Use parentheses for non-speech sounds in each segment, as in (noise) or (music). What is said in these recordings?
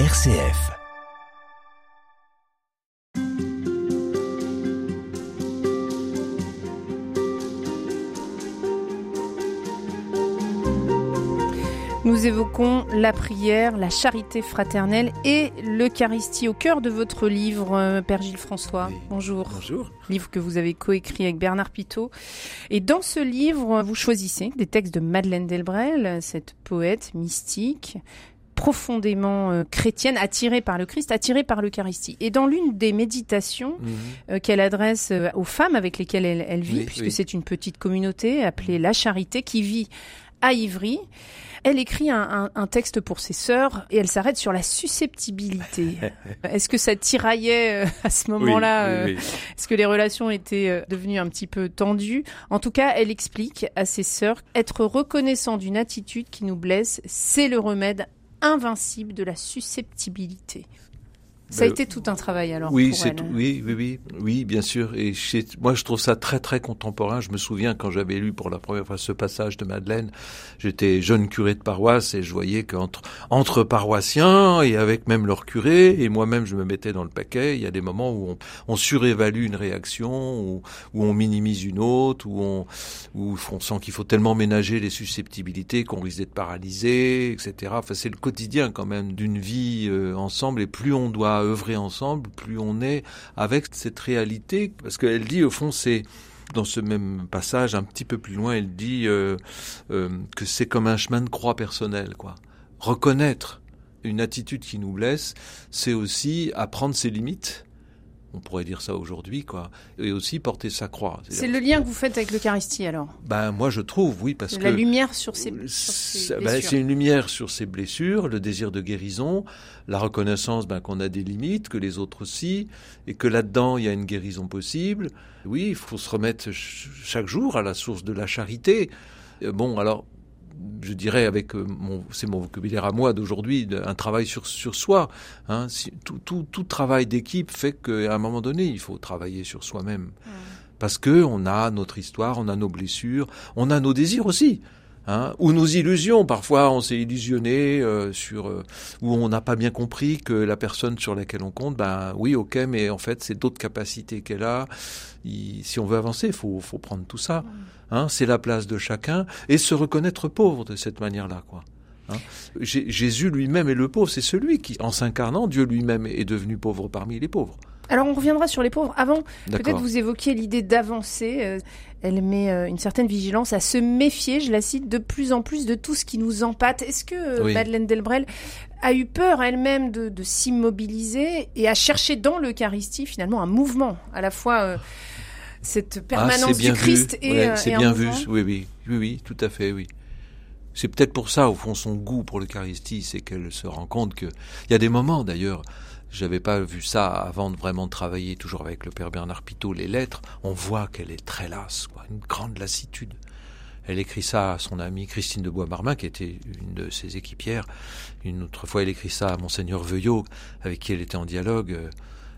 RCF. Nous évoquons la prière, la charité fraternelle et l'Eucharistie au cœur de votre livre, euh, Père Gilles François. Oui. Bonjour. Bonjour. Livre que vous avez coécrit avec Bernard Pitault. Et dans ce livre, vous choisissez des textes de Madeleine Delbrel, cette poète mystique profondément euh, chrétienne, attirée par le Christ, attirée par l'Eucharistie. Et dans l'une des méditations Mhm. euh, qu'elle adresse euh, aux femmes avec lesquelles elle, elle vit, Oui, puisque oui. c'est une petite communauté appelée La Charité qui vit à Ivry. Elle écrit un, un- un texte pour ses sœurs et elle s'arrête sur la susceptibilité. (laughs) Est-ce que ça tiraillait à ce moment-là Oui. Est-ce que les relations étaient devenues un petit peu tendues? En tout cas, elle explique à ses sœurs être reconnaissant d'une attitude qui nous blesse, c'est le remède invincible de la susceptibilité. Ça a Ben, été tout un travail alors Oui, pour elle. tout- oui, oui, oui, oui, bien sûr. Et moi, je trouve ça très, très contemporain. Je me souviens quand j'avais lu pour la première fois ce passage de Madeleine, j'étais jeune curé de paroisse et je voyais qu'entre entre paroissiens et avec même leur curé et moi-même, je me mettais dans le paquet. Il y a des moments où on, on surévalue une réaction, où, où on minimise une autre, où on, où on sent qu'il faut tellement ménager les susceptibilités qu'on risque d'être paralysé, etc. Enfin, c'est le quotidien quand même d'une vie euh, ensemble. Et plus on doit œuvrer ensemble, plus on est avec cette réalité. Parce qu'elle dit, au fond, c'est dans ce même passage, un petit peu plus loin, elle dit euh, euh, que c'est comme un chemin de croix personnel, quoi. Reconnaître une attitude qui nous blesse, c'est aussi apprendre ses limites. On pourrait dire ça aujourd'hui, quoi. Et aussi porter sa croix. C'est le lien que vous faites avec l'Eucharistie alors Ben moi je trouve, oui, parce De que La lumière sur c'est ces ben, blessures. c'est une lumière sur ses blessures, le désir de guérison, la reconnaissance ben, qu'on a des limites, que les autres aussi, et que là-dedans il y a une guérison possible. Oui, il faut se remettre ch- chaque jour à la source de la charité. Euh, Bon, alors je dirais avec euh, mon, c'est mon vocabulaire à moi d'aujourd'hui, un travail sur sur soi. Hein, Si- tout, tout, tout travail d'équipe fait qu'à un moment donné, il faut travailler sur soi-même parce que on a notre histoire, on a nos blessures, on a nos désirs aussi. Hein, ou nos illusions. Parfois, on s'est illusionné euh, sur euh, où on n'a pas bien compris que la personne sur laquelle on compte, ben oui, ok, mais en fait, c'est d'autres capacités qu'elle a. Si on veut avancer, faut, faut prendre tout ça. Hein, c'est la place de chacun et se reconnaître pauvre de cette manière-là, quoi. Hein. Jé- Jésus lui-même est le pauvre, c'est celui qui, en s'incarnant, Dieu lui-même est devenu pauvre parmi les pauvres. Alors on reviendra sur les pauvres. Avant, peut-être vous évoquiez l'idée d'avancer. euh, elle met euh, une certaine vigilance à se méfier, je la cite, de plus en plus de tout ce qui nous empâte. Est-ce que euh, Oui. Madeleine Delbrel a eu peur elle-même de, de s'immobiliser et a cherché dans l'Eucharistie finalement un mouvement, à la fois euh, cette Ah, permanence bien du Christ vu. et, Ouais, c'est bien vu. Oui, oui, oui, oui, tout à fait, oui. C'est peut-être pour ça, au fond, son goût pour l'Eucharistie, c'est qu'elle se rend compte que il y a des moments, d'ailleurs, j'avais pas vu ça avant de vraiment travailler toujours avec le père Bernard Pitault, les lettres. On voit qu'elle est très lasse, quoi, une grande lassitude. Elle écrit ça à son amie Christine de Bois-Marmin, qui était une de ses équipières. Une autre fois, elle écrit ça à Monseigneur Veuillot, avec qui elle était en dialogue. Euh,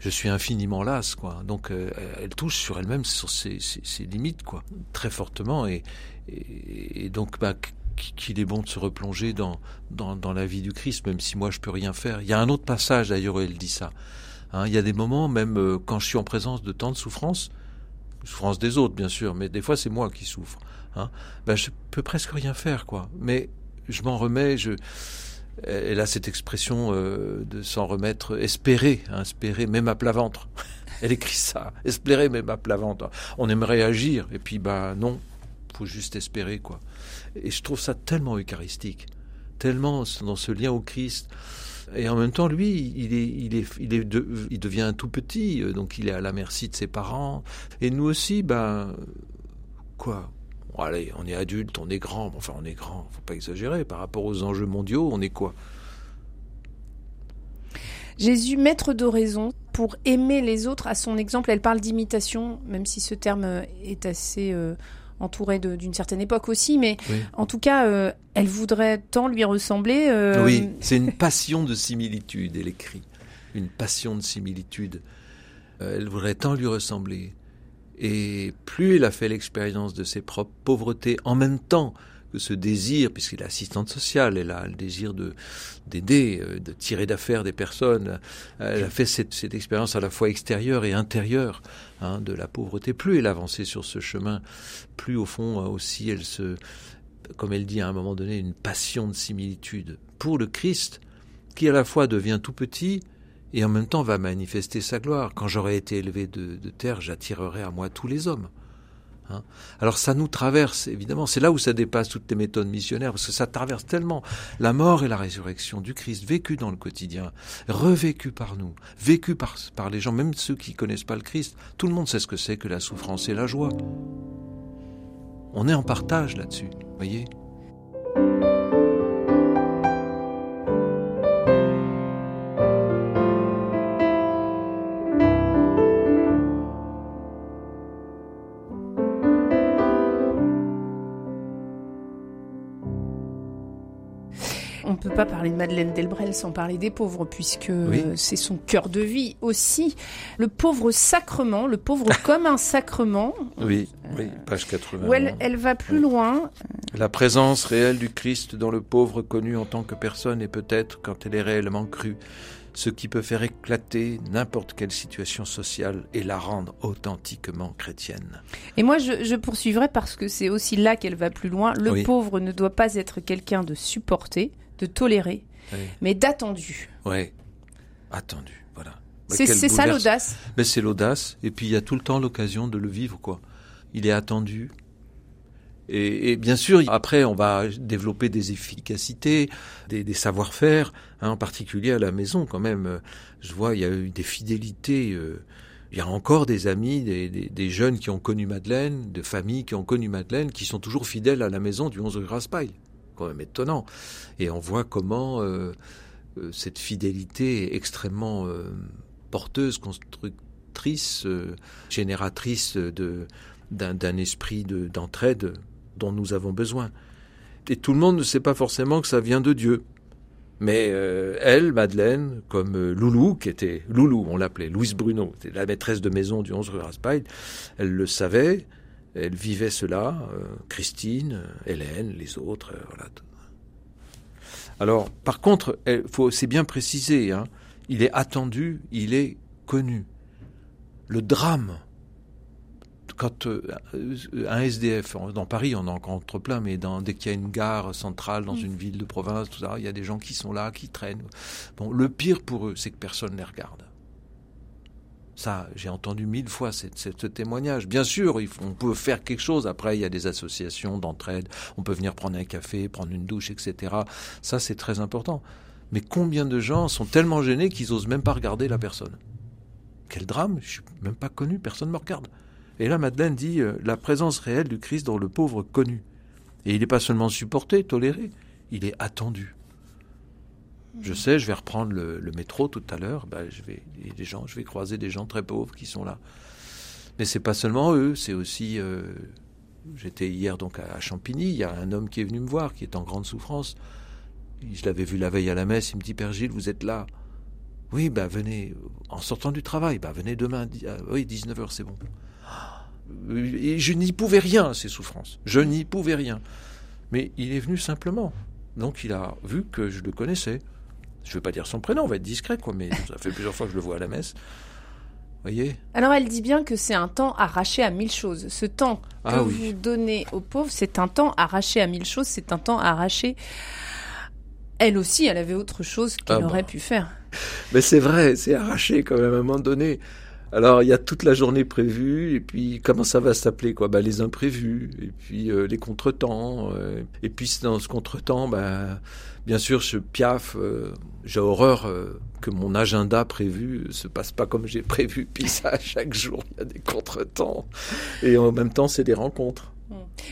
Je suis infiniment lasse, quoi. Donc, euh, elle touche sur elle-même, sur ses, limites, quoi, très fortement. Et, et, donc, bah, qu'il est bon de se replonger dans, dans, la vie du Christ, même si moi je peux rien faire. Il y a un autre passage d'ailleurs où elle dit ça. Hein, il y a des moments, même euh, quand je suis en présence de tant de souffrances, souffrance des autres bien sûr, mais des fois c'est moi qui souffre. Hein, ben, je peux presque rien faire, quoi. Mais je m'en remets. Je, elle a cette expression euh, de s'en remettre, espérer, hein, espérer même à plat ventre. (laughs) Elle écrit ça, espérer même à plat ventre. On aimerait agir, et puis bah non, faut juste espérer quoi. Et je trouve ça tellement eucharistique, tellement dans ce lien au Christ. Et en même temps, lui, il est, il est, il est, il devient tout petit, euh, donc il est à la merci de ses parents. Et nous aussi, ben, quoi? Allez, on est adulte, on est grand. Enfin, on est grand, faut pas exagérer. Par rapport aux enjeux mondiaux, on est quoi? Jésus, maître d'oraison, pour aimer les autres à son exemple. Elle parle d'imitation, même si ce terme est assez euh, entouré de- d'une certaine époque aussi, mais Oui. en tout cas, euh, elle voudrait tant lui ressembler. euh, Oui, c'est une passion de similitude, elle écrit. Une passion de similitude. Euh, elle voudrait tant lui ressembler. Et plus elle a fait l'expérience de ses propres pauvretés, en même temps ce désir, puisqu'elle est assistante sociale, elle a le désir de d'aider, euh, de tirer d'affaires des personnes. Elle a fait cette, expérience à la fois extérieure et intérieure hein, de la pauvreté. Plus elle avançait sur ce chemin, plus au fond aussi elle se, comme elle dit à un moment donné, une passion de similitude pour le Christ, qui à la fois devient tout petit et en même temps va manifester sa gloire. Quand j'aurai été élevé de, de terre, j'attirerai à moi tous les hommes. Hein. Alors ça nous traverse, évidemment, c'est là où ça dépasse toutes les méthodes missionnaires, parce que ça traverse tellement la mort et la résurrection du Christ, vécu dans le quotidien, revécu par nous, vécu par, par les gens, même ceux qui connaissent pas le Christ. Tout le monde sait ce que c'est que la souffrance et la joie. On est en partage là-dessus, voyez pas parler de Madeleine Delbrel sans parler des pauvres, puisque Oui. c'est son cœur de vie aussi. Le pauvre sacrement, le pauvre (laughs) comme un sacrement, Oui, oui, page 80. où elle, elle va plus loin. La présence réelle du Christ dans le pauvre connu en tant que personne est peut-être, quand elle est réellement crue, ce qui peut faire éclater n'importe quelle situation sociale et la rendre authentiquement chrétienne. Et moi, je, je poursuivrai parce que c'est aussi là qu'elle va plus loin. Le Oui. pauvre ne doit pas être quelqu'un de supporté, de toléré, Oui, mais d'attendu. ouais. attendu, voilà. Bah, C'est ça l'audace. Mais c'est l'audace, et puis il y a tout le temps l'occasion de le vivre, quoi. Il est attendu. Et, et bien sûr, après, on va développer des efficacités, des, des savoir-faire, hein, en particulier à la maison, quand même. Je vois, il y a eu des fidélités. euh, il y a encore des amis, des, des- des jeunes qui ont connu Madeleine, de familles qui ont connu Madeleine, qui sont toujours fidèles à la maison du 11 rue Raspail. Quand même étonnant. Et on voit comment euh, euh, cette fidélité est extrêmement euh, porteuse, constructrice, génératrice de d'un esprit de- d'entraide dont nous avons besoin. Et tout le monde ne sait pas forcément que ça vient de Dieu. Mais elle, Madeleine, comme Loulou, qui était Loulou, on l'appelait, Louise Bruno, la maîtresse de maison du 11 rue Raspail, elle le savait, elle vivait cela, euh, Christine, Hélène, les autres, euh, voilà. Alors, par contre, c'est bien préciser, hein, il est attendu, il est connu. Le drame, quand euh, un SDF, dans Paris on en rencontre plein, mais dans, dès qu'il y a une gare centrale dans Mm. une ville de province, tout ça, il y a des gens qui sont là, qui traînent. Bon, le pire pour eux, c'est que personne ne les regarde. Ça, j'ai entendu mille fois ce témoignage. Bien sûr, on peut faire quelque chose. Après, il y a des associations d'entraide. On peut venir prendre un café, prendre une douche, etc. Ça, c'est très important. Mais combien de gens sont tellement gênés qu'ils osent même pas regarder la personne? Quel drame Je suis même pas connu, personne ne me regarde. Et là, Madeleine dit euh, la présence réelle du Christ dans le pauvre connu. Et il n'est pas seulement supporté, toléré, il est attendu. Je sais, je vais reprendre le, métro tout à l'heure. Ben, je vais, des gens, je vais croiser des gens très pauvres qui sont là. Mais c'est pas seulement eux, c'est aussi. euh, J'étais hier donc à Champigny. Il y a un homme qui est venu me voir, qui est en grande souffrance. Je l'avais vu la veille à la messe. Il me dit Père Gilles, vous êtes là Oui, ben venez en sortant du travail. Ben venez demain. ah, oui, 19 h c'est bon. Je n'y pouvais rien ces souffrances. Je n'y pouvais rien. Mais il est venu simplement. Donc il a vu que je le connaissais. Je ne vais pas dire son prénom, on va être discret, quoi, mais ça fait plusieurs fois que je le vois à la messe. voyez Alors elle dit bien que c'est un temps arraché à mille choses. Ce temps que Ah oui. vous donnez aux pauvres, c'est un temps arraché à mille choses, c'est un temps arraché. Elle aussi, elle avait autre chose qu'elle Ah bah. aurait pu faire. Mais c'est vrai, c'est arraché quand même à un moment donné. Alors il y a toute la journée prévue, et puis comment ça va s'appeler quoi? Bah, Les imprévus, et puis euh, les contretemps. euh, et puis dans ce contretemps, bah, bien sûr, je piaffe, euh, j'ai horreur euh, que mon agenda prévu se passe pas comme j'ai prévu. (laughs) Puis ça, chaque jour, il y a des contretemps. Et en même temps, c'est des rencontres.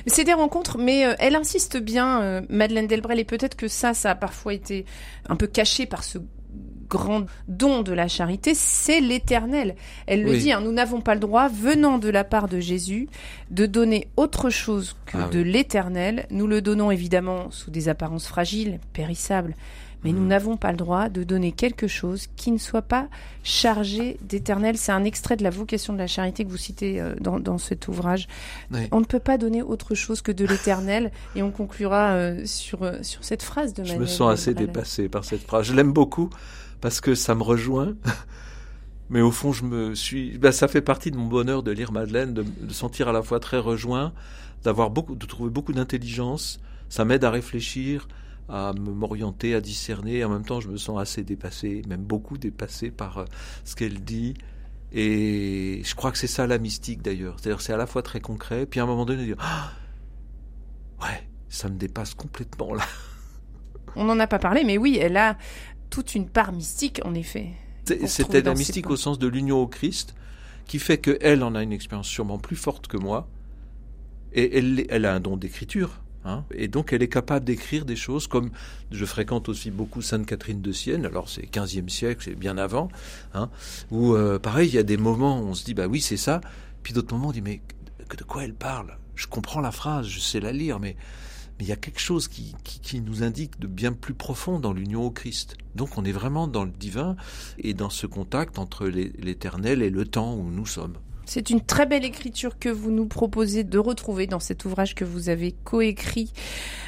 C'est des rencontres, mais euh, elle insiste bien, euh, Madeleine Delbrel, et peut-être que ça, ça a parfois été un peu caché par ce grand don de la charité, c'est l'éternel. Elle le dit, hein, nous n'avons pas le droit, venant de la part de Jésus, de donner autre chose que Ah de oui. l'éternel. Nous le donnons évidemment sous des apparences fragiles, périssables, mais nous Mhm. n'avons pas le droit de donner quelque chose qui ne soit pas chargé d'éternel. C'est un extrait de la vocation de la charité que vous citez euh, dans, dans cet ouvrage. Oui. On ne peut pas donner autre chose que de l'éternel, et on conclura euh, sur, euh, sur cette phrase de Je Manuel me sens assez dépassé par cette phrase. Je l'aime beaucoup parce que ça me rejoint. (laughs) Mais au fond, je me suis. Ben, ça fait partie de mon bonheur de lire Madeleine, de me sentir à la fois très rejoint, d'avoir beaucoup, de trouver beaucoup d'intelligence. Ça m'aide à réfléchir, à m'orienter, à discerner. En même temps, je me sens assez dépassé, même beaucoup dépassé par euh, ce qu'elle dit. Et je crois que c'est ça la mystique d'ailleurs. C'est-à-dire, c'est à la fois très concret, puis à un moment donné, dire Ah ouais, ça me dépasse complètement là. On n'en a pas parlé, mais oui, elle a toute une part mystique, en effet. C'était la mystique au sens de l'union au Christ, qui fait qu'elle en a une expérience sûrement plus forte que moi, et elle, elle a un don d'écriture. Hein, et donc elle est capable d'écrire des choses comme je fréquente aussi beaucoup Sainte Catherine de Sienne, alors c'est 15e siècle, c'est bien avant, hein, où euh, pareil, il y a des moments où on se dit bah oui c'est ça, puis d'autres moments on dit mais de quoi elle parle? Je comprends la phrase, je sais la lire, mais mais il y a quelque chose qui, qui, qui nous indique de bien plus profond dans l'union au Christ. Donc on est vraiment dans le divin et dans ce contact entre l'éternel et le temps où nous sommes. C'est une très belle écriture que vous nous proposez de retrouver dans cet ouvrage que vous avez coécrit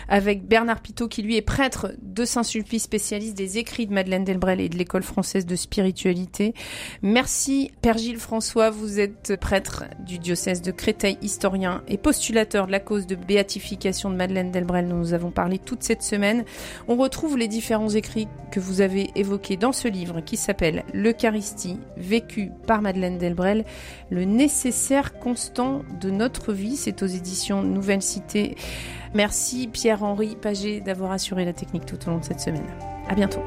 avec Bernard Pitot, qui lui est prêtre de Saint-Sulpice, spécialiste des écrits de Madeleine Delbrel et de l'école française de spiritualité. Merci, Père Gilles François. Vous êtes prêtre du diocèse de Créteil, historien et postulateur de la cause de béatification de Madeleine Delbrel. dont Nous avons parlé toute cette semaine. On retrouve les différents écrits que vous avez évoqués dans ce livre qui s'appelle L'Eucharistie, vécu par Madeleine Delbrel, nécessaire constant de notre vie. C'est aux éditions Nouvelle Cité. Merci Pierre-Henri Paget d'avoir assuré la technique tout au long de cette semaine. À bientôt.